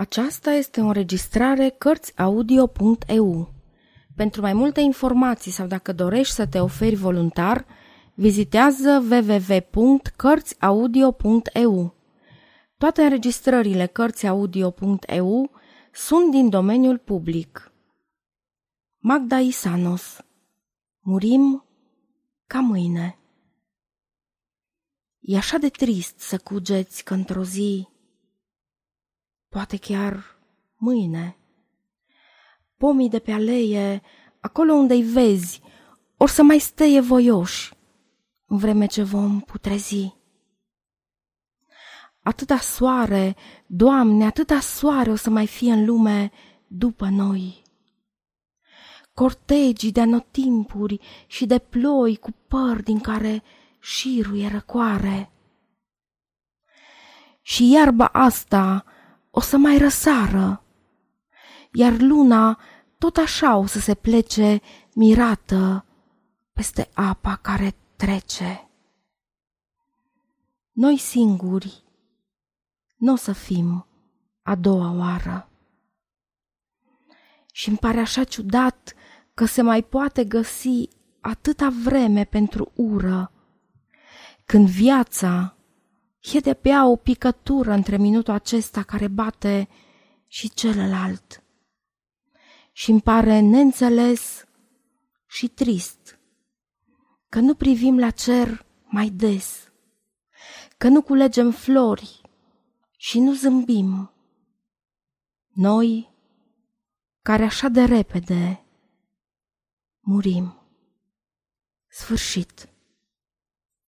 Aceasta este o înregistrare Cărțiaudio.eu. Pentru mai multe informații sau dacă dorești să te oferi voluntar, vizitează www.cărțiaudio.eu. Toate înregistrările Cărțiaudio.eu sunt din domeniul public. Magda Isanos Murim ca mâine. E așa de trist să cugeți că într-o zi poate chiar mâine. Pomii de pe aleie, acolo unde-i vezi, or să mai steie voioși, în vreme ce vom putrezi. Atâta soare, Doamne, atâta soare o să mai fie în lume după noi. Cortegii de anotimpuri și de ploi cu păr din care șiruie răcoare. Și iarba asta o să mai răsară, iar luna tot așa o să se plece mirată peste apa care trece. Noi singuri nu o să fim a doua oară. Și îmi pare așa ciudat că se mai poate găsi atâta vreme pentru ură, când viața E de pe o picătură între minutul acesta care bate și celălalt. Și îmi pare neînțeles și trist că nu privim la cer mai des, că nu culegem flori și nu zâmbim. Noi, care așa de repede murim. Sfârșit.